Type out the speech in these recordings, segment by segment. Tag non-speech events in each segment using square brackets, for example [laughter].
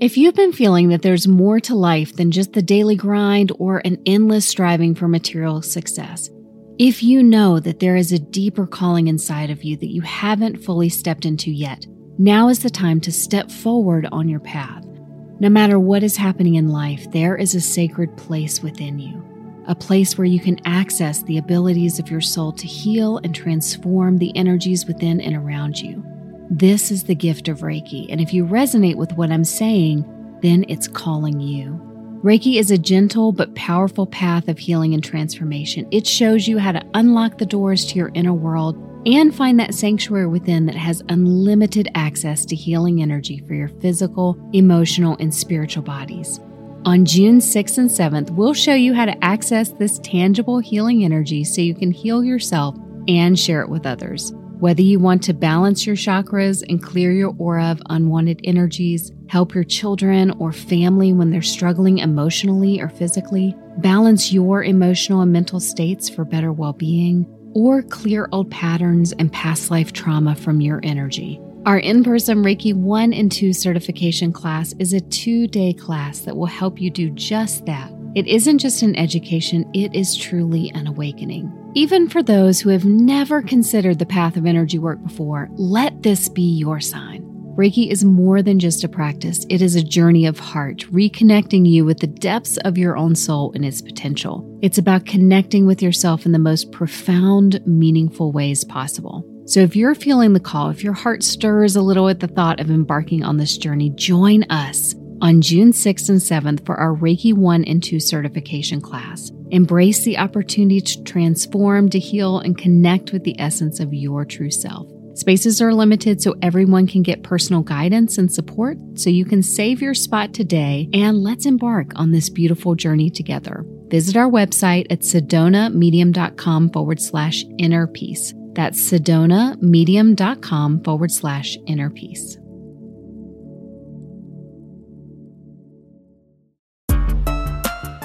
If you've been feeling that there's more to life than just the daily grind or an endless striving for material success, if you know that there is a deeper calling inside of you that you haven't fully stepped into yet, now is the time to step forward on your path. No matter what is happening in life, there is a sacred place within you, a place where you can access the abilities of your soul to heal and transform the energies within and around you. This is the gift of Reiki, and if you resonate with what I'm saying, then it's calling you. Reiki is a gentle but powerful path of healing and transformation. It shows you how to unlock the doors to your inner world and find that sanctuary within that has unlimited access to healing energy for your physical, emotional, and spiritual bodies. On June 6th and 7th, we'll show you how to access this tangible healing energy so you can heal yourself and share it with others. Whether you want to balance your chakras and clear your aura of unwanted energies, help your children or family when they're struggling emotionally or physically, balance your emotional and mental states for better well being, or clear old patterns and past life trauma from your energy. Our in person Reiki 1 and 2 certification class is a two day class that will help you do just that. It isn't just an education, it is truly an awakening. Even for those who have never considered the path of energy work before, let this be your sign. Reiki is more than just a practice, it is a journey of heart, reconnecting you with the depths of your own soul and its potential. It's about connecting with yourself in the most profound, meaningful ways possible. So, if you're feeling the call, if your heart stirs a little at the thought of embarking on this journey, join us on June 6th and 7th for our Reiki 1 and 2 certification class. Embrace the opportunity to transform, to heal, and connect with the essence of your true self. Spaces are limited so everyone can get personal guidance and support, so you can save your spot today and let's embark on this beautiful journey together. Visit our website at sedonamedium.com forward slash inner peace. That's sedonamedium.com forward slash inner peace.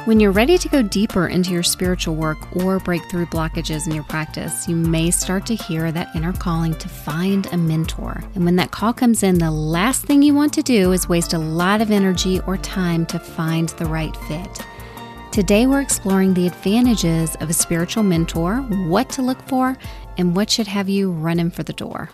When you're ready to go deeper into your spiritual work or break through blockages in your practice, you may start to hear that inner calling to find a mentor. And when that call comes in, the last thing you want to do is waste a lot of energy or time to find the right fit. Today, we're exploring the advantages of a spiritual mentor, what to look for, and what should have you running for the door.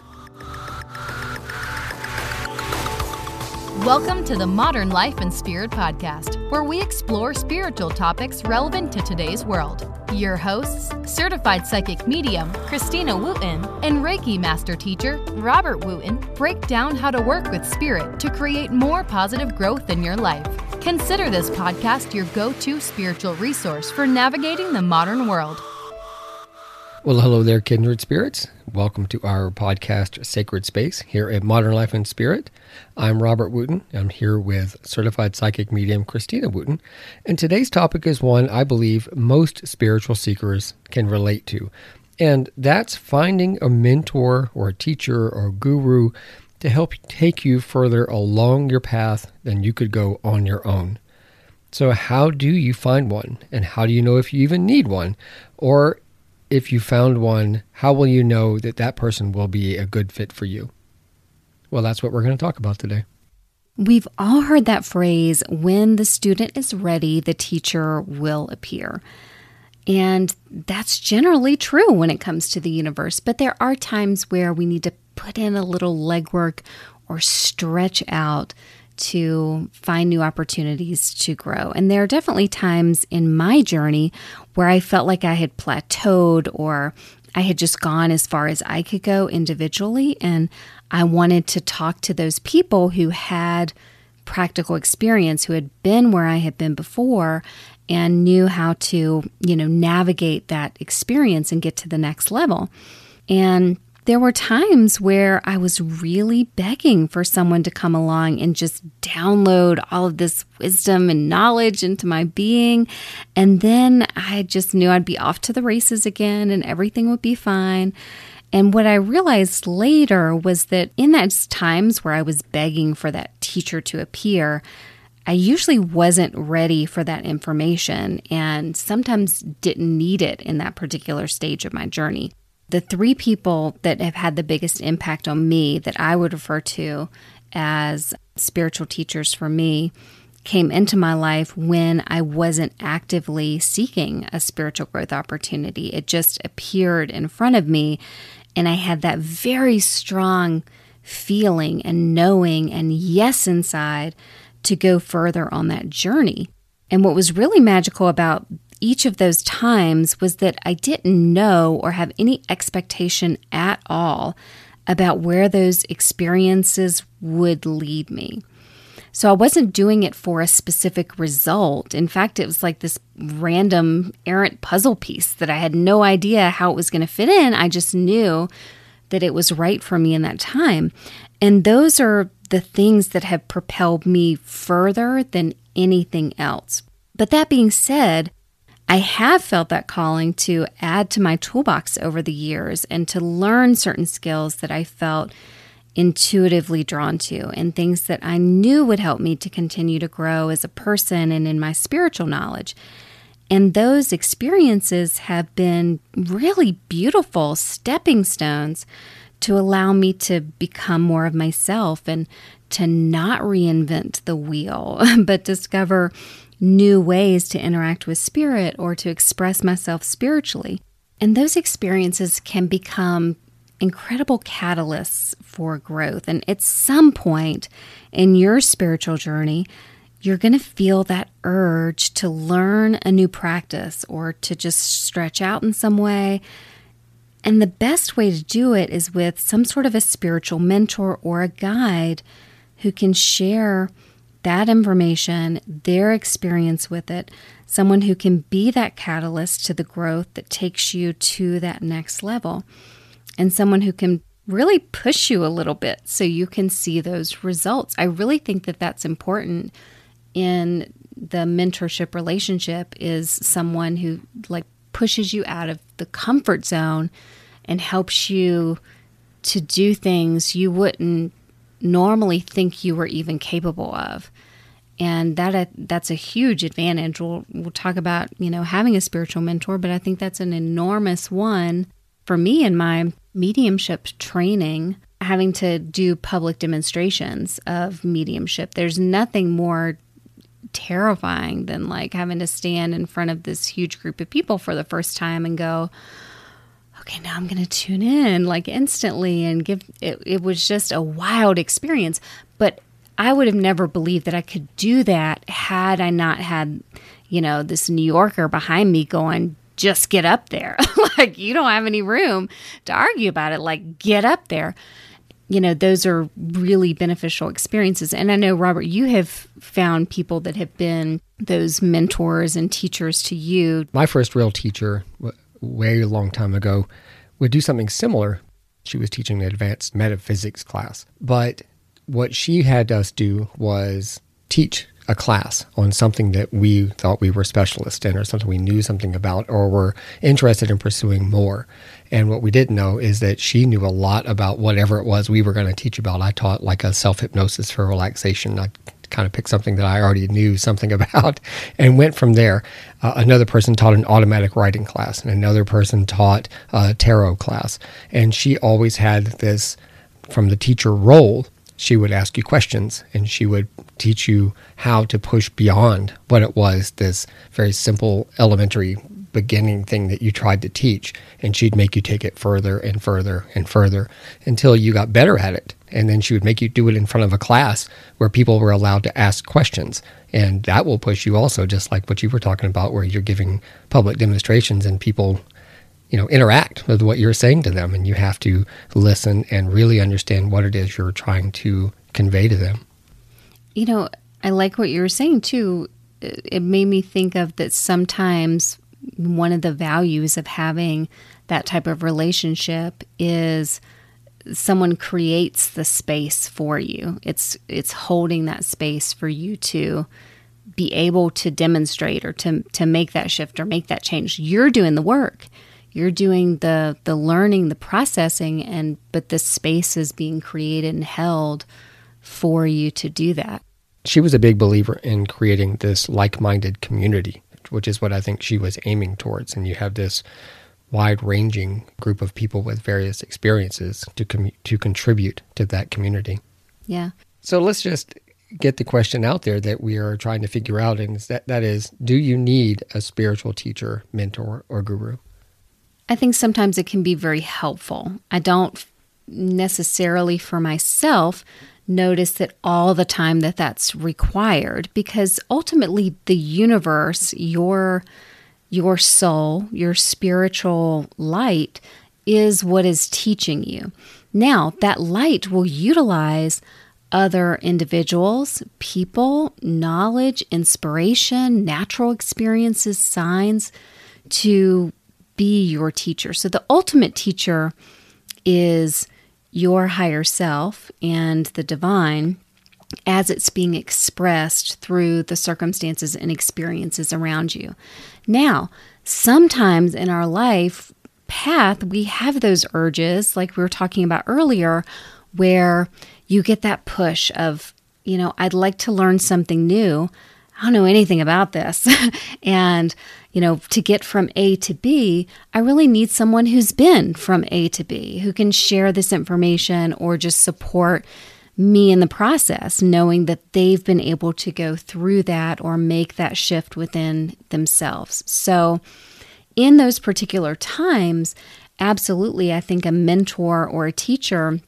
Welcome to the Modern Life and Spirit Podcast, where we explore spiritual topics relevant to today's world. Your hosts, certified psychic medium Christina Wooten and Reiki master teacher Robert Wooten, break down how to work with spirit to create more positive growth in your life. Consider this podcast your go to spiritual resource for navigating the modern world. Well, hello there, kindred spirits. Welcome to our podcast, Sacred Space, here at Modern Life and Spirit. I'm Robert Wooten. I'm here with certified psychic medium Christina Wooten. And today's topic is one I believe most spiritual seekers can relate to. And that's finding a mentor or a teacher or a guru to help take you further along your path than you could go on your own. So, how do you find one? And how do you know if you even need one? Or if you found one, how will you know that that person will be a good fit for you? Well, that's what we're going to talk about today. We've all heard that phrase when the student is ready, the teacher will appear. And that's generally true when it comes to the universe. But there are times where we need to put in a little legwork or stretch out to find new opportunities to grow. And there are definitely times in my journey where I felt like I had plateaued or I had just gone as far as I could go individually. And I wanted to talk to those people who had practical experience, who had been where I had been before and knew how to, you know, navigate that experience and get to the next level. And there were times where I was really begging for someone to come along and just download all of this wisdom and knowledge into my being. And then I just knew I'd be off to the races again and everything would be fine. And what I realized later was that in those times where I was begging for that teacher to appear, I usually wasn't ready for that information and sometimes didn't need it in that particular stage of my journey. The three people that have had the biggest impact on me that I would refer to as spiritual teachers for me came into my life when I wasn't actively seeking a spiritual growth opportunity. It just appeared in front of me, and I had that very strong feeling and knowing and yes inside to go further on that journey. And what was really magical about each of those times was that I didn't know or have any expectation at all about where those experiences would lead me. So I wasn't doing it for a specific result. In fact, it was like this random errant puzzle piece that I had no idea how it was going to fit in. I just knew that it was right for me in that time. And those are the things that have propelled me further than anything else. But that being said, I have felt that calling to add to my toolbox over the years and to learn certain skills that I felt intuitively drawn to and things that I knew would help me to continue to grow as a person and in my spiritual knowledge. And those experiences have been really beautiful stepping stones to allow me to become more of myself and to not reinvent the wheel, [laughs] but discover new ways to interact with spirit or to express myself spiritually. And those experiences can become incredible catalysts for growth. And at some point in your spiritual journey, you're going to feel that urge to learn a new practice or to just stretch out in some way. And the best way to do it is with some sort of a spiritual mentor or a guide who can share that information, their experience with it, someone who can be that catalyst to the growth that takes you to that next level, and someone who can really push you a little bit so you can see those results. I really think that that's important in the mentorship relationship is someone who like pushes you out of the comfort zone and helps you to do things you wouldn't normally think you were even capable of. And that uh, that's a huge advantage. We'll, we'll talk about you know having a spiritual mentor but i think that's an enormous one for me in my mediumship training having to do public demonstrations of mediumship. There's nothing more terrifying than like having to stand in front of this huge group of people for the first time and go okay, now I'm going to tune in like instantly and give it, it was just a wild experience. But I would have never believed that I could do that had I not had, you know, this New Yorker behind me going, just get up there. [laughs] like, you don't have any room to argue about it. Like, get up there. You know, those are really beneficial experiences. And I know, Robert, you have found people that have been those mentors and teachers to you. My first real teacher way long time ago would do something similar. She was teaching an advanced metaphysics class. But what she had us do was teach a class on something that we thought we were specialists in or something we knew something about or were interested in pursuing more. And what we didn't know is that she knew a lot about whatever it was we were going to teach about. I taught like a self hypnosis for relaxation. I kind of picked something that I already knew something [laughs] about and went from there. Uh, another person taught an automatic writing class, and another person taught a tarot class. And she always had this from the teacher role. She would ask you questions and she would teach you how to push beyond what it was this very simple elementary beginning thing that you tried to teach, and she'd make you take it further and further and further until you got better at it. And then she would make you do it in front of a class where people were allowed to ask questions. And that will push you also, just like what you were talking about, where you're giving public demonstrations and people, you know, interact with what you're saying to them. And you have to listen and really understand what it is you're trying to convey to them. You know, I like what you were saying too. It made me think of that sometimes one of the values of having that type of relationship is someone creates the space for you. It's it's holding that space for you to be able to demonstrate or to to make that shift or make that change. You're doing the work. You're doing the the learning, the processing and but the space is being created and held for you to do that. She was a big believer in creating this like-minded community which is what I think she was aiming towards. And you have this wide ranging group of people with various experiences to com- to contribute to that community. Yeah. So let's just get the question out there that we are trying to figure out, and that that is, do you need a spiritual teacher, mentor, or guru? I think sometimes it can be very helpful. I don't necessarily for myself notice that all the time that that's required because ultimately the universe, your your soul, your spiritual light is what is teaching you. Now, that light will utilize other individuals, people, knowledge, inspiration, natural experiences, signs to be your teacher. So the ultimate teacher is your higher self and the divine as it's being expressed through the circumstances and experiences around you. Now, sometimes in our life path, we have those urges, like we were talking about earlier, where you get that push of, you know, I'd like to learn something new. I don't know anything about this. [laughs] and, you know, to get from A to B, I really need someone who's been from A to B, who can share this information or just support me in the process, knowing that they've been able to go through that or make that shift within themselves. So, in those particular times, absolutely, I think a mentor or a teacher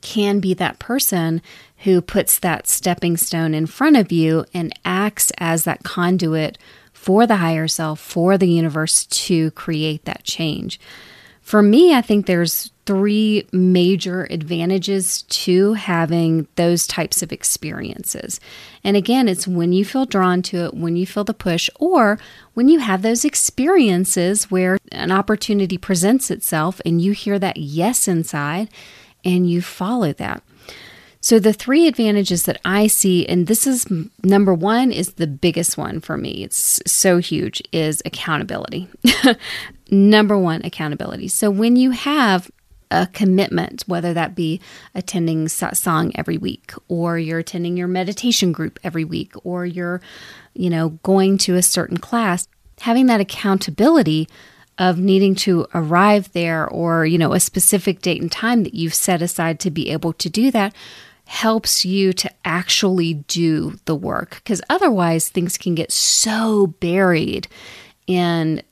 can be that person who puts that stepping stone in front of you and acts as that conduit for the higher self, for the universe to create that change. For me, I think there's three major advantages to having those types of experiences. And again, it's when you feel drawn to it, when you feel the push, or when you have those experiences where an opportunity presents itself and you hear that yes inside and you follow that. So, the three advantages that I see, and this is number one, is the biggest one for me. It's so huge, is accountability. [laughs] number one, accountability. So, when you have a commitment, whether that be attending sangha every week, or you're attending your meditation group every week, or you're, you know, going to a certain class, having that accountability of needing to arrive there or, you know, a specific date and time that you've set aside to be able to do that helps you to actually do the work because otherwise things can get so buried in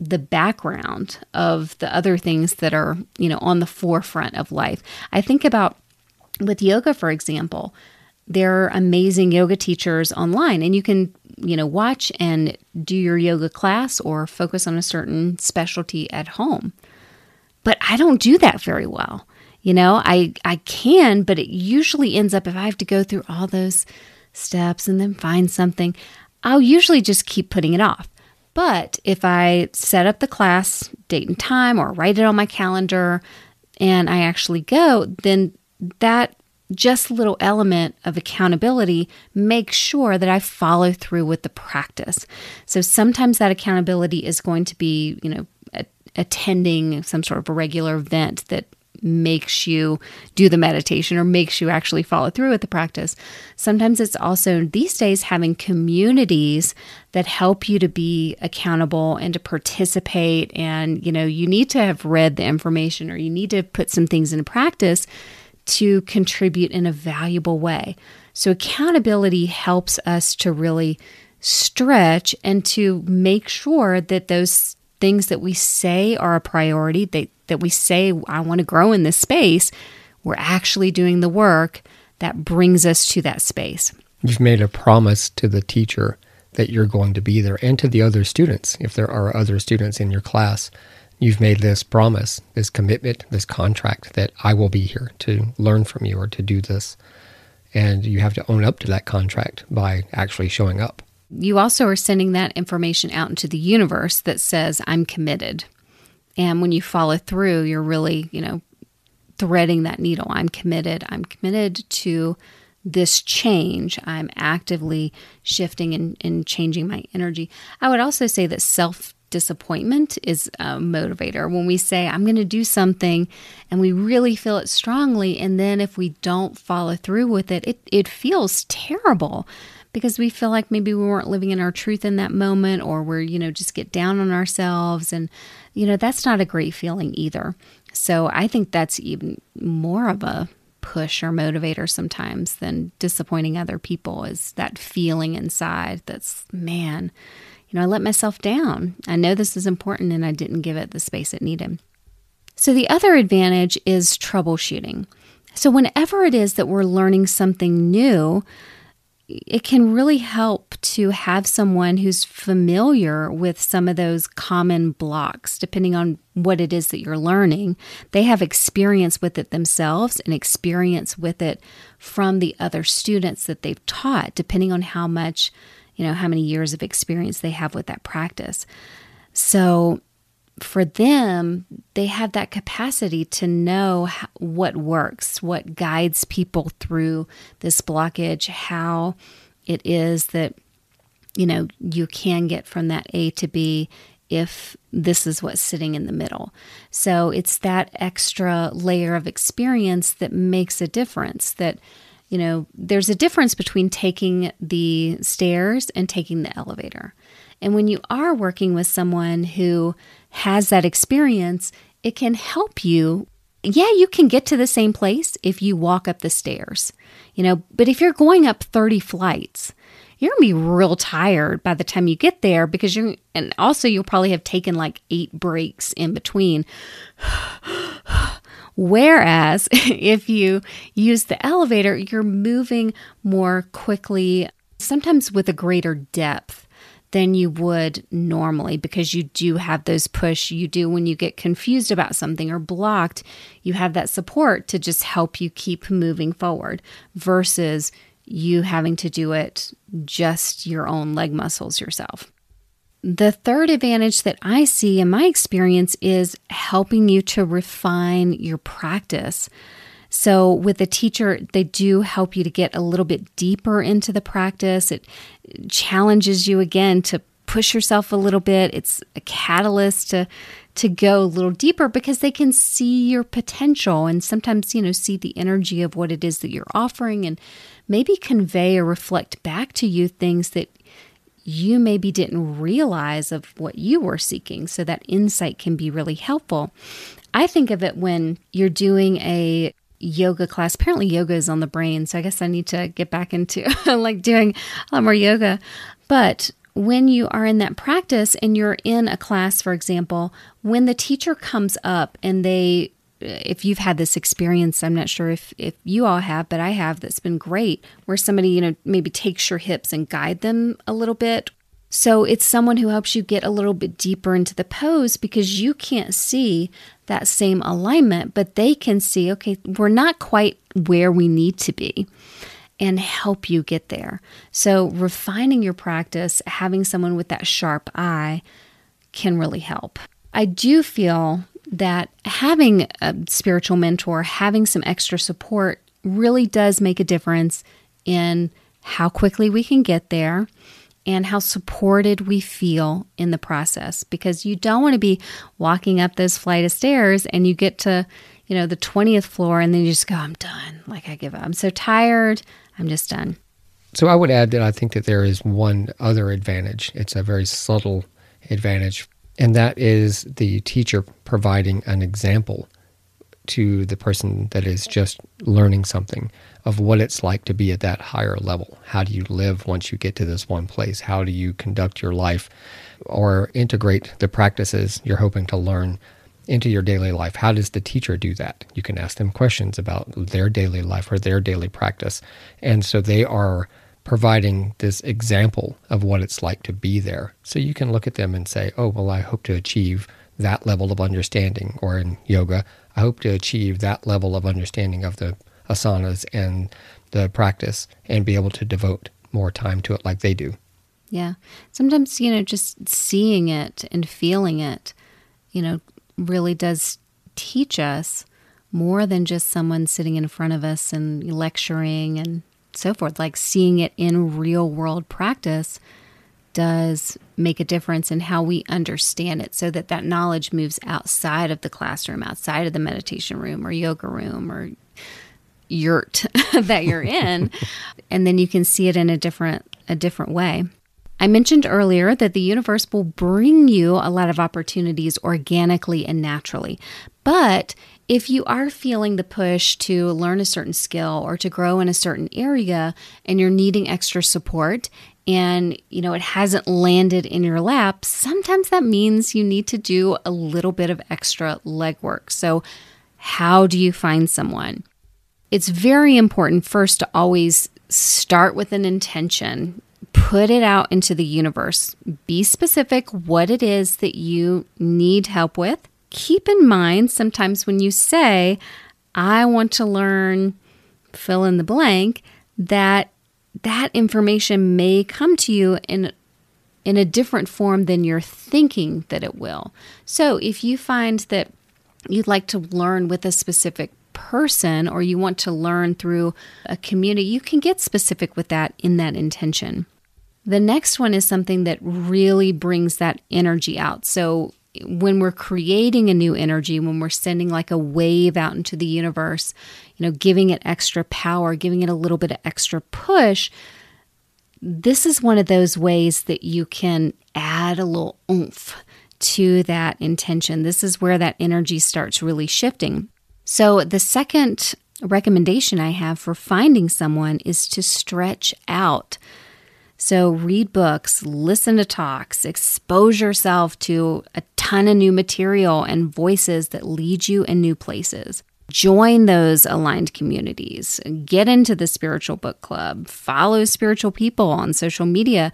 the background of the other things that are, you know, on the forefront of life. I think about with yoga, for example, there are amazing yoga teachers online and you can you know watch and do your yoga class or focus on a certain specialty at home but i don't do that very well you know i i can but it usually ends up if i have to go through all those steps and then find something i'll usually just keep putting it off but if i set up the class date and time or write it on my calendar and i actually go then that just little element of accountability makes sure that I follow through with the practice. So sometimes that accountability is going to be, you know, attending some sort of a regular event that makes you do the meditation or makes you actually follow through with the practice. Sometimes it's also these days having communities that help you to be accountable and to participate and you know you need to have read the information or you need to put some things into practice to contribute in a valuable way. So, accountability helps us to really stretch and to make sure that those things that we say are a priority, that, that we say, I want to grow in this space, we're actually doing the work that brings us to that space. You've made a promise to the teacher that you're going to be there and to the other students, if there are other students in your class, you've made this promise, this commitment, this contract that I will be here to learn from you or to do this. And you have to own up to that contract by actually showing up. You also are sending that information out into the universe that says, I'm committed. And when you follow through, you're really, you know, threading that needle. I'm committed. I'm committed to this change. I'm actively shifting and, and changing my energy. I would also say that self disappointment is a motivator. When we say, I'm going to do something and we really feel it strongly, and then if we don't follow through with it, it, it feels terrible because we feel like maybe we weren't living in our truth in that moment or we're, you know, just get down on ourselves. And, you know, that's not a great feeling either. So I think that's even more of a push or motivator sometimes than disappointing other people is that feeling inside that's, man, you know, I let myself down. I know this is important and I didn't give it the space it needed. So, the other advantage is troubleshooting. So, whenever it is that we're learning something new, it can really help to have someone who's familiar with some of those common blocks, depending on what it is that you're learning. They have experience with it themselves and experience with it from the other students that they've taught, depending on how much, you know, how many years of experience they have with that practice. So for them, they have that capacity to know what works, what guides people through this blockage, how it is that, you know, you can get from that A to B if this is what's sitting in the middle. So it's that extra layer of experience that makes a difference that you know, there's a difference between taking the stairs and taking the elevator. And when you are working with someone who has that experience, it can help you. Yeah, you can get to the same place if you walk up the stairs, you know, but if you're going up 30 flights, you're gonna be real tired by the time you get there because you're, and also you'll probably have taken like eight breaks in between. [sighs] Whereas [laughs] if you use the elevator, you're moving more quickly, sometimes with a greater depth than you would normally because you do have those push you do when you get confused about something or blocked you have that support to just help you keep moving forward versus you having to do it just your own leg muscles yourself the third advantage that I see in my experience is helping you to refine your practice. So, with a teacher, they do help you to get a little bit deeper into the practice. It challenges you again to push yourself a little bit. It's a catalyst to to go a little deeper because they can see your potential and sometimes, you know, see the energy of what it is that you're offering and maybe convey or reflect back to you things that you maybe didn't realize of what you were seeking. So that insight can be really helpful. I think of it when you're doing a yoga class. Apparently, yoga is on the brain. So I guess I need to get back into [laughs] like doing a lot more yoga. But when you are in that practice and you're in a class, for example, when the teacher comes up and they if you've had this experience, I'm not sure if, if you all have, but I have that's been great, where somebody, you know, maybe takes your hips and guide them a little bit. So it's someone who helps you get a little bit deeper into the pose because you can't see that same alignment, but they can see, okay, we're not quite where we need to be and help you get there. So refining your practice, having someone with that sharp eye can really help. I do feel that having a spiritual mentor, having some extra support really does make a difference in how quickly we can get there and how supported we feel in the process. Because you don't want to be walking up this flight of stairs and you get to you know the 20th floor and then you just go i'm done. Like i give up. I'm so tired. I'm just done. So i would add that i think that there is one other advantage. It's a very subtle advantage and that is the teacher providing an example to the person that is just learning something of what it's like to be at that higher level. How do you live once you get to this one place? How do you conduct your life or integrate the practices you're hoping to learn into your daily life? How does the teacher do that? You can ask them questions about their daily life or their daily practice. And so they are providing this example of what it's like to be there. So you can look at them and say, oh, well, I hope to achieve that level of understanding. Or in yoga, I hope to achieve that level of understanding of the asanas and the practice and be able to devote more time to it like they do. Yeah. Sometimes, you know, just seeing it and feeling it, you know, really does teach us more than just someone sitting in front of us and lecturing and so forth. Like seeing it in real world practice does make a difference in how we understand it so that that knowledge moves outside of the classroom, outside of the meditation room or yoga room or yurt [laughs] that you're in [laughs] and then you can see it in a different a different way. I mentioned earlier that the universe will bring you a lot of opportunities organically and naturally. But if you are feeling the push to learn a certain skill or to grow in a certain area and you're needing extra support and you know it hasn't landed in your lap, sometimes that means you need to do a little bit of extra legwork. So, how do you find someone? It's very important first to always start with an intention. Put it out into the universe. Be specific what it is that you need help with keep in mind sometimes when you say, I want to learn fill in the blank, that that information may come to you in in a different form than you're thinking that it will. So if you find that you'd like to learn with a specific person or you want to learn through a community, you can get specific with that in that intention. The next one is something that really brings that energy out. So when we're creating a new energy, when we're sending like a wave out into the universe, you know, giving it extra power, giving it a little bit of extra push, this is one of those ways that you can add a little oomph to that intention. This is where that energy starts really shifting. So, the second recommendation I have for finding someone is to stretch out. So, read books, listen to talks, expose yourself to a ton of new material and voices that lead you in new places. Join those aligned communities, get into the spiritual book club, follow spiritual people on social media.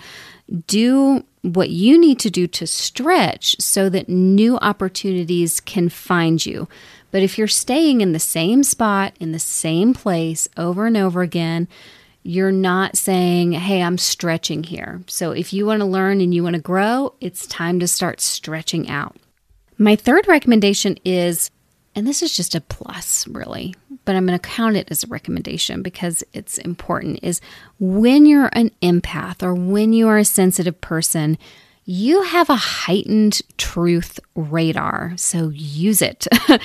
Do what you need to do to stretch so that new opportunities can find you. But if you're staying in the same spot, in the same place over and over again, you're not saying, Hey, I'm stretching here. So if you want to learn and you want to grow, it's time to start stretching out. My third recommendation is, and this is just a plus really, but I'm going to count it as a recommendation because it's important, is when you're an empath or when you are a sensitive person, you have a heightened truth radar. So use it. [laughs]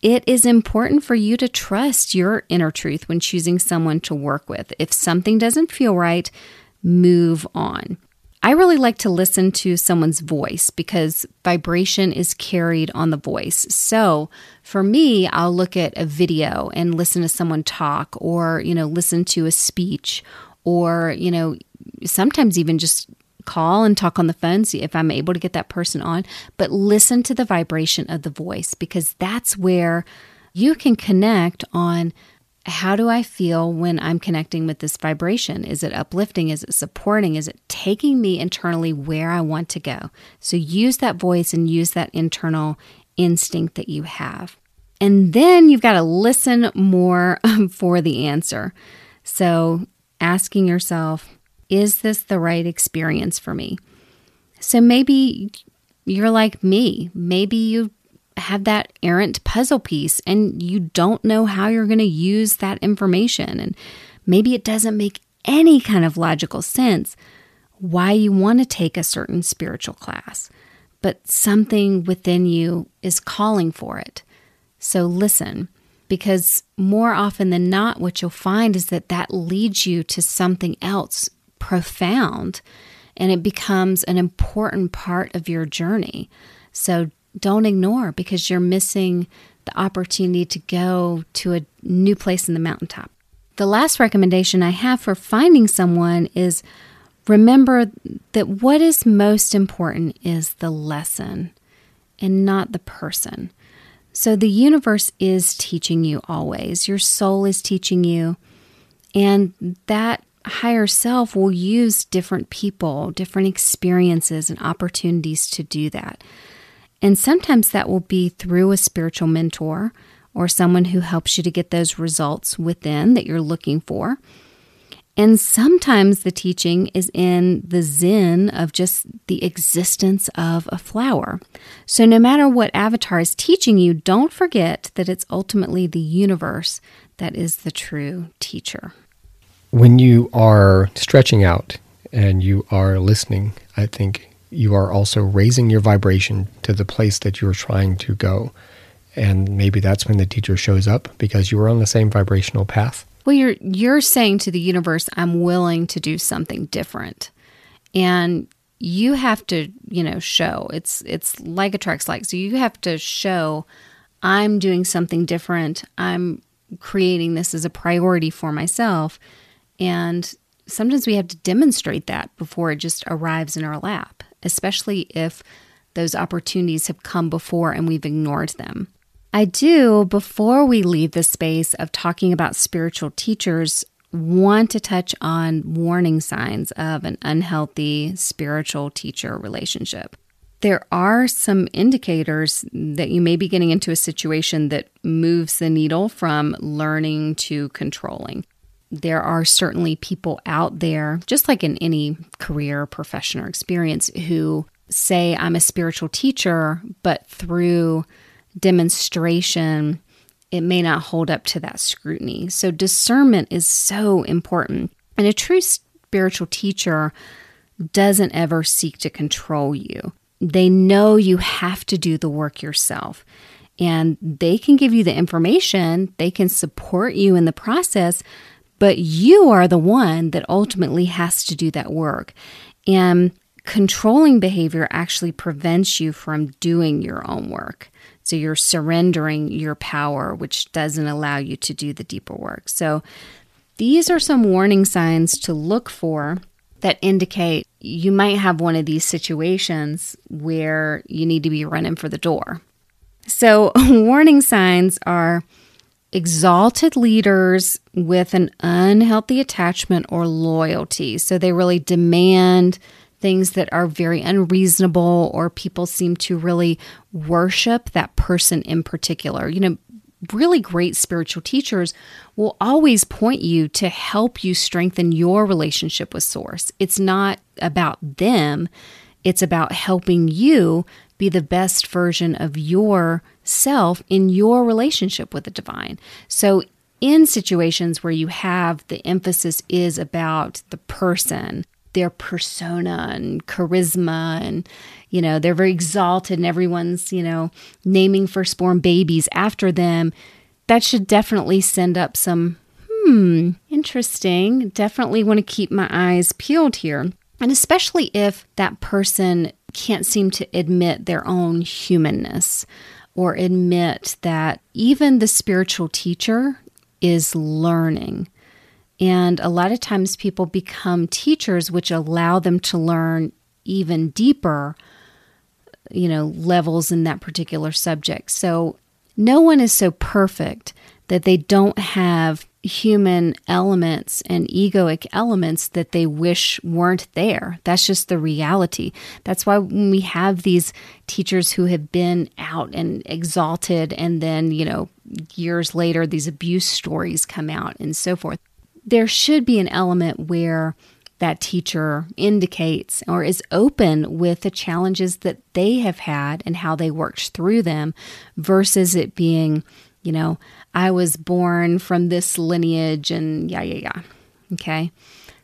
It is important for you to trust your inner truth when choosing someone to work with. If something doesn't feel right, move on. I really like to listen to someone's voice because vibration is carried on the voice. So for me, I'll look at a video and listen to someone talk or, you know, listen to a speech or, you know, sometimes even just call and talk on the phone, see if I'm able to get that person on, but listen to the vibration of the voice because that's where you can connect on how do I feel when I'm connecting with this vibration? Is it uplifting? Is it supporting? Is it taking me internally where I want to go? So use that voice and use that internal instinct that you have. And then you've got to listen more [laughs] for the answer. So asking yourself, is this the right experience for me? So maybe you're like me. Maybe you have that errant puzzle piece and you don't know how you're going to use that information. And maybe it doesn't make any kind of logical sense why you want to take a certain spiritual class, but something within you is calling for it. So listen, because more often than not, what you'll find is that that leads you to something else profound and it becomes an important part of your journey. So don't ignore because you're missing the opportunity to go to a new place in the mountaintop. The last recommendation I have for finding someone is remember that what is most important is the lesson and not the person. So the universe is teaching you always, your soul is teaching you, and that higher self will use different people, different experiences, and opportunities to do that. And sometimes that will be through a spiritual mentor or someone who helps you to get those results within that you're looking for. And sometimes the teaching is in the zen of just the existence of a flower. So, no matter what avatar is teaching you, don't forget that it's ultimately the universe that is the true teacher when you are stretching out and you are listening, I think you are also raising your vibration to the place that you're trying to go. And maybe that's when the teacher shows up because you were on the same vibrational path. Well, you're you're saying to the universe, I'm willing to do something different. And you have to, you know, show. It's it's like attracts like. So you have to show I'm doing something different. I'm creating this as a priority for myself. And sometimes we have to demonstrate that before it just arrives in our lap, especially if those opportunities have come before and we've ignored them. I do, before we leave the space of talking about spiritual teachers, want to touch on warning signs of an unhealthy spiritual teacher relationship. There are some indicators that you may be getting into a situation that moves the needle from learning to controlling. There are certainly people out there, just like in any career, profession, or experience, who say, I'm a spiritual teacher, but through demonstration, it may not hold up to that scrutiny. So, discernment is so important. And a true spiritual teacher doesn't ever seek to control you. They know you have to do the work yourself. And they can give you the information, they can support you in the process, but you are the one that ultimately has to do that work. And controlling behavior actually prevents you from doing your own work. So you're surrendering your power, which doesn't allow you to do the deeper work. So these are some warning signs to look for that indicate you might have one of these situations where you need to be running for the door. So, [laughs] warning signs are exalted leaders with an unhealthy attachment or loyalty. So, they really demand things that are very unreasonable, or people seem to really worship that person in particular. You know, really great spiritual teachers will always point you to help you strengthen your relationship with Source. It's not about them, it's about helping you be the best version of yourself in your relationship with the divine. So, in situations where you have the emphasis is about the person, their persona and charisma and you know they're very exalted and everyone's you know naming firstborn babies after them that should definitely send up some hmm interesting definitely want to keep my eyes peeled here and especially if that person can't seem to admit their own humanness or admit that even the spiritual teacher is learning and a lot of times people become teachers, which allow them to learn even deeper, you know, levels in that particular subject. So no one is so perfect that they don't have human elements and egoic elements that they wish weren't there. That's just the reality. That's why when we have these teachers who have been out and exalted, and then, you know, years later, these abuse stories come out and so forth there should be an element where that teacher indicates or is open with the challenges that they have had and how they worked through them versus it being, you know, I was born from this lineage and yeah, yeah, yeah. Okay.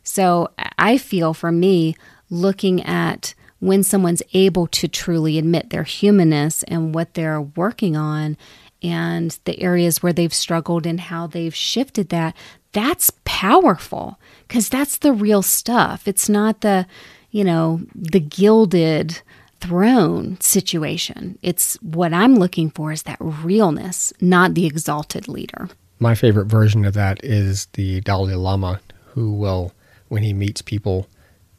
So I feel for me, looking at when someone's able to truly admit their humanness and what they're working on and the areas where they've struggled and how they've shifted that, that's powerful because that's the real stuff. It's not the, you know, the gilded throne situation. It's what I'm looking for is that realness, not the exalted leader. My favorite version of that is the Dalai Lama, who will, when he meets people,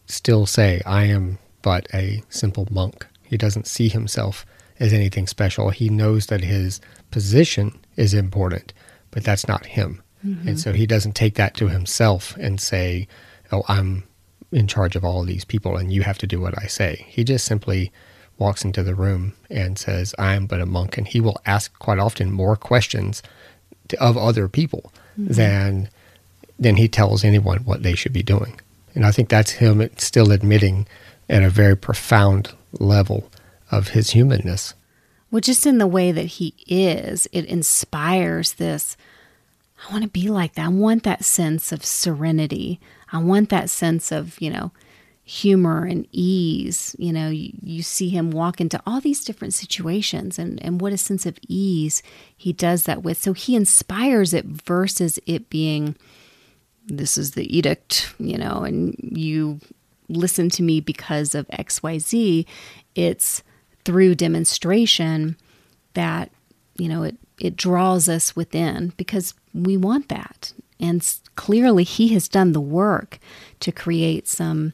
still say, I am but a simple monk. He doesn't see himself as anything special. He knows that his position is important, but that's not him. Mm-hmm. And so he doesn't take that to himself and say, Oh, I'm in charge of all of these people and you have to do what I say. He just simply walks into the room and says, I am but a monk. And he will ask quite often more questions to, of other people mm-hmm. than, than he tells anyone what they should be doing. And I think that's him still admitting at a very profound level of his humanness. Well, just in the way that he is, it inspires this. I want to be like that. I want that sense of serenity. I want that sense of, you know, humor and ease. You know, you, you, see him walk into all these different situations and, and what a sense of ease he does that with. So he inspires it versus it being, this is the edict, you know, and you listen to me because of XYZ. It's, through demonstration that you know, it, it draws us within because we want that. And clearly, he has done the work to create some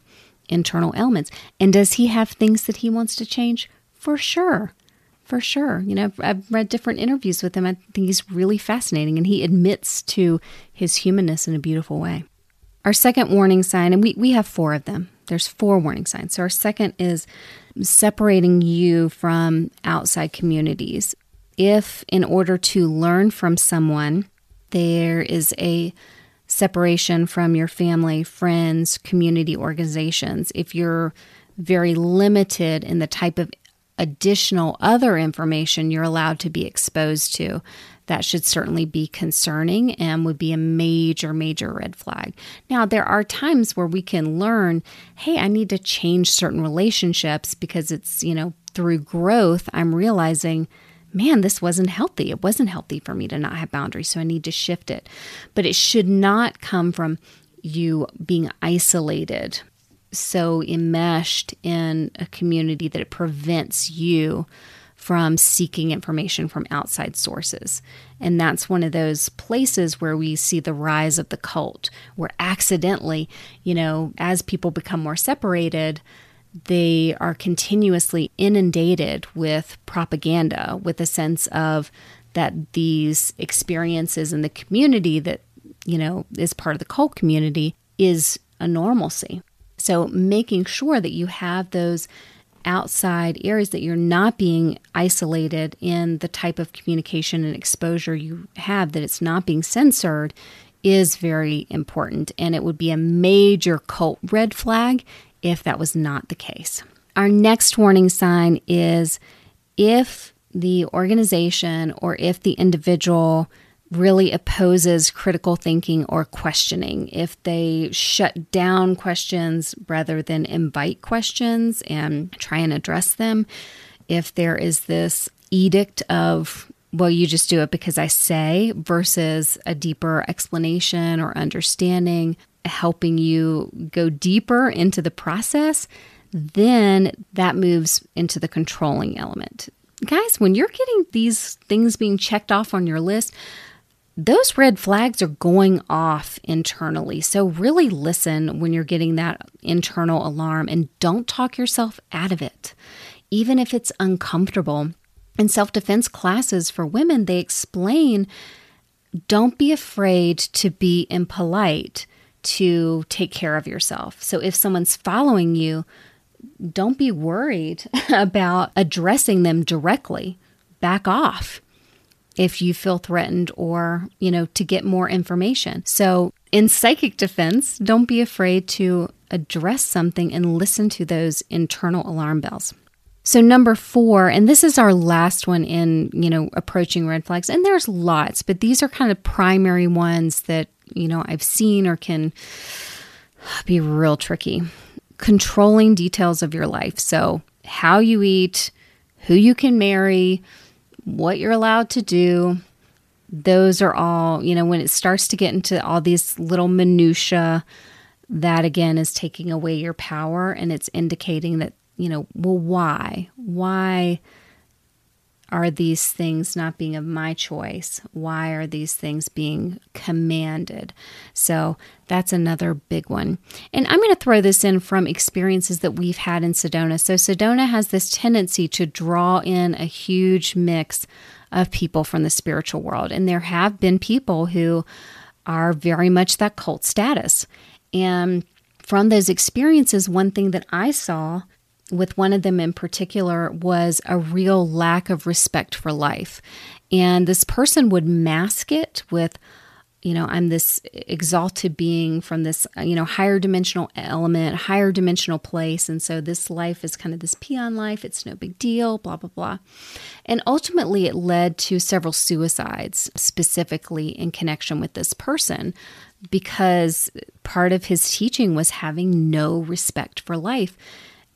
internal elements. And does he have things that he wants to change? For sure. For sure. You know, I've, I've read different interviews with him. I think he's really fascinating and he admits to his humanness in a beautiful way. Our second warning sign, and we, we have four of them, there's four warning signs. So, our second is separating you from outside communities. If, in order to learn from someone, there is a separation from your family, friends, community organizations, if you're very limited in the type of additional other information you're allowed to be exposed to, that should certainly be concerning and would be a major, major red flag. Now, there are times where we can learn hey, I need to change certain relationships because it's, you know, through growth, I'm realizing man, this wasn't healthy. It wasn't healthy for me to not have boundaries, so I need to shift it. But it should not come from you being isolated, so enmeshed in a community that it prevents you from seeking information from outside sources. And that's one of those places where we see the rise of the cult, where accidentally, you know, as people become more separated, they are continuously inundated with propaganda, with a sense of that these experiences in the community that, you know, is part of the cult community is a normalcy. So making sure that you have those outside areas that you're not being isolated in the type of communication and exposure you have, that it's not being censored is very important. And it would be a major cult red flag if that was not the case. Our next warning sign is if the organization or if the individual really opposes critical thinking or questioning, if they shut down questions rather than invite questions and try and address them, if there is this edict of, well, you just do it because I say, versus a deeper explanation or understanding, helping you go deeper into the process, then that moves into the controlling element. Guys, when you're getting these things being checked off on your list, those red flags are going off internally. So, really listen when you're getting that internal alarm and don't talk yourself out of it, even if it's uncomfortable. In self defense classes for women, they explain don't be afraid to be impolite to take care of yourself. So if someone's following you, don't be worried [laughs] about addressing them directly. Back off if you feel threatened or, you know, to get more information. So in psychic defense, don't be afraid to address something and listen to those internal alarm bells. So number 4, and this is our last one in, you know, approaching red flags. And there's lots, but these are kind of primary ones that you know, I've seen or can be real tricky. Controlling details of your life. So, how you eat, who you can marry, what you're allowed to do. Those are all, you know, when it starts to get into all these little minutiae, that again is taking away your power and it's indicating that, you know, well, why? Why? Are these things not being of my choice? Why are these things being commanded? So that's another big one. And I'm going to throw this in from experiences that we've had in Sedona. So Sedona has this tendency to draw in a huge mix of people from the spiritual world. And there have been people who are very much that cult status. And from those experiences, one thing that I saw with one of them in particular was a real lack of respect for life. And this person would mask it with, you know, I'm this exalted being from this, you know, higher dimensional element, higher dimensional place. And so this life is kind of this peon life. It's no big deal, blah, blah, blah. And ultimately, it led to several suicides, specifically in connection with this person, because part of his teaching was having no respect for life.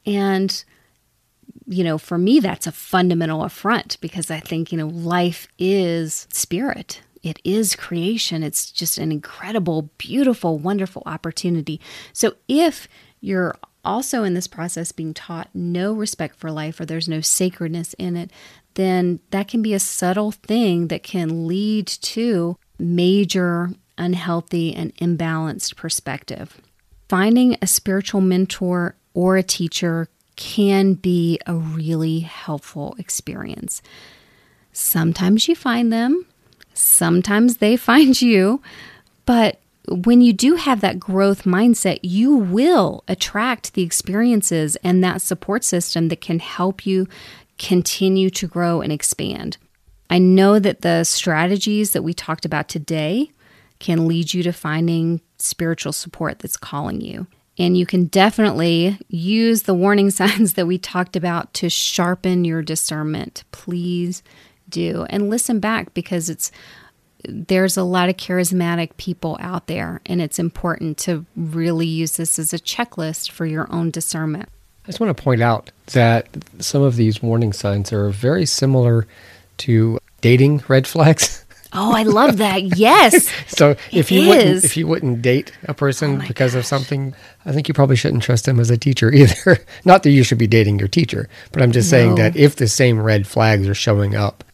And, you know, for me, that's a fundamental affront because I think, you know, life is spirit. It is creation. It's just an incredible, beautiful, wonderful opportunity. So if you're also in this process being taught no respect for life or there's no sacredness in it, then that can be a subtle thing that can lead to major unhealthy and imbalanced perspective. Finding a spiritual mentor or a teacher can be a really helpful experience. Sometimes you find them, sometimes they [laughs] find you, but when you do have that growth mindset, you will attract the experiences and that support system that can help you continue to grow and expand. I know that the strategies that we talked about today can lead you to finding spiritual support that's calling you. And you can definitely use the warning [laughs] signs that we talked about to sharpen your discernment. Please do. And listen back because it's there's a lot of charismatic people out there, and it's important to really use this as a checklist for your own discernment. I just want to point out that some of these warning signs are very similar to dating red flags. [laughs] Oh, I love that. Yes. [laughs] so if you is. wouldn't if you wouldn't date a person oh because gosh. of something, I think you probably shouldn't trust him as a teacher [laughs] either. Not that you should be dating your teacher, but I'm just no. saying that if the same red flags are showing up,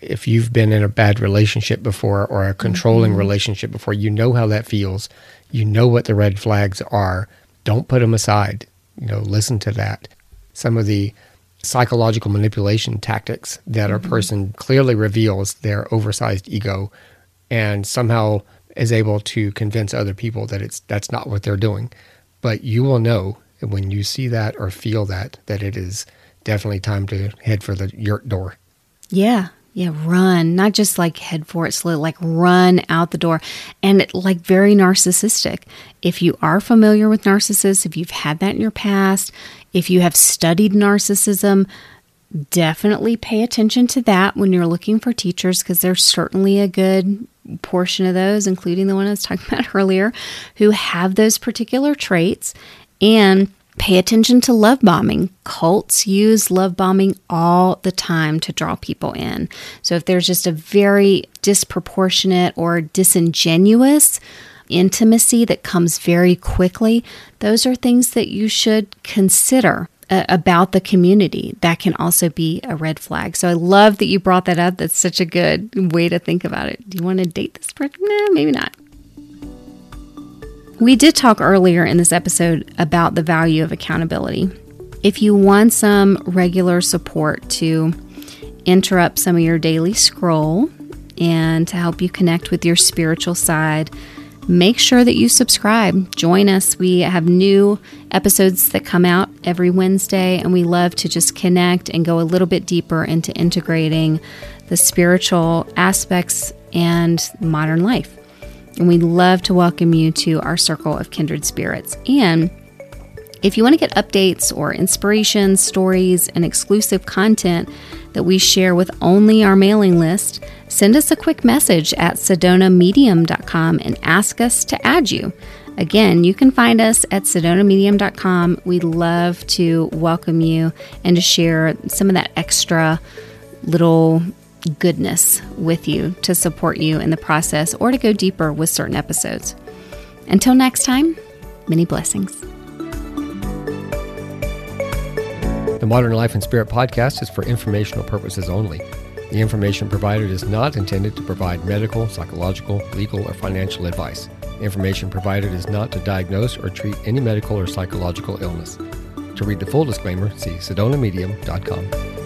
if you've been in a bad relationship before or a controlling mm-hmm. relationship before, you know how that feels. You know what the red flags are. Don't put them aside. You know, listen to that. Some of the psychological manipulation tactics that mm-hmm. a person clearly reveals their oversized ego and somehow is able to convince other people that it's that's not what they're doing. But you will know when you see that or feel that that it is definitely time to head for the yurt door. Yeah, yeah, run, not just like head for it slow, like run out the door and like very narcissistic. If you are familiar with narcissists, if you've had that in your past, if you have studied narcissism, definitely pay attention to that when you're looking for teachers because there's certainly a good portion of those, including the one I was talking [laughs] about earlier, who have those particular traits. And Pay attention to love bombing. Cults use love bombing all the time to draw people in. So if there's just a very disproportionate or disingenuous intimacy that comes very quickly, those are things that you should consider uh, about the community. That can also be a red flag. So I love that you brought that up. That's such a good way to think about it. Do you want to date this person? Nah, maybe not. We did talk earlier in this episode about the value of accountability. If you want some regular support to interrupt some of your daily scroll and to help you connect with your spiritual side, make sure that you subscribe. Join us. We have new episodes that come out every Wednesday, and we love to just connect and go a little bit deeper into integrating the spiritual aspects and modern life. And we'd love to welcome you to our circle of kindred spirits. And if you want to get updates or inspiration, stories, and exclusive content that we share with only our mailing list, send us a quick message at sedonamedium.com and ask us to add you. Again, you can find us at sedonamedium.com. We'd love to welcome you and to share some of that extra little goodness with you to support you in the process or to go deeper with certain episodes. Until next time, many blessings. The Modern Life and Spirit podcast is for informational purposes only. The information provided is not intended to provide medical, psychological, legal, or financial advice. Information provided is not to diagnose or treat any medical or psychological illness. To read the full disclaimer, see sedonamedium.com.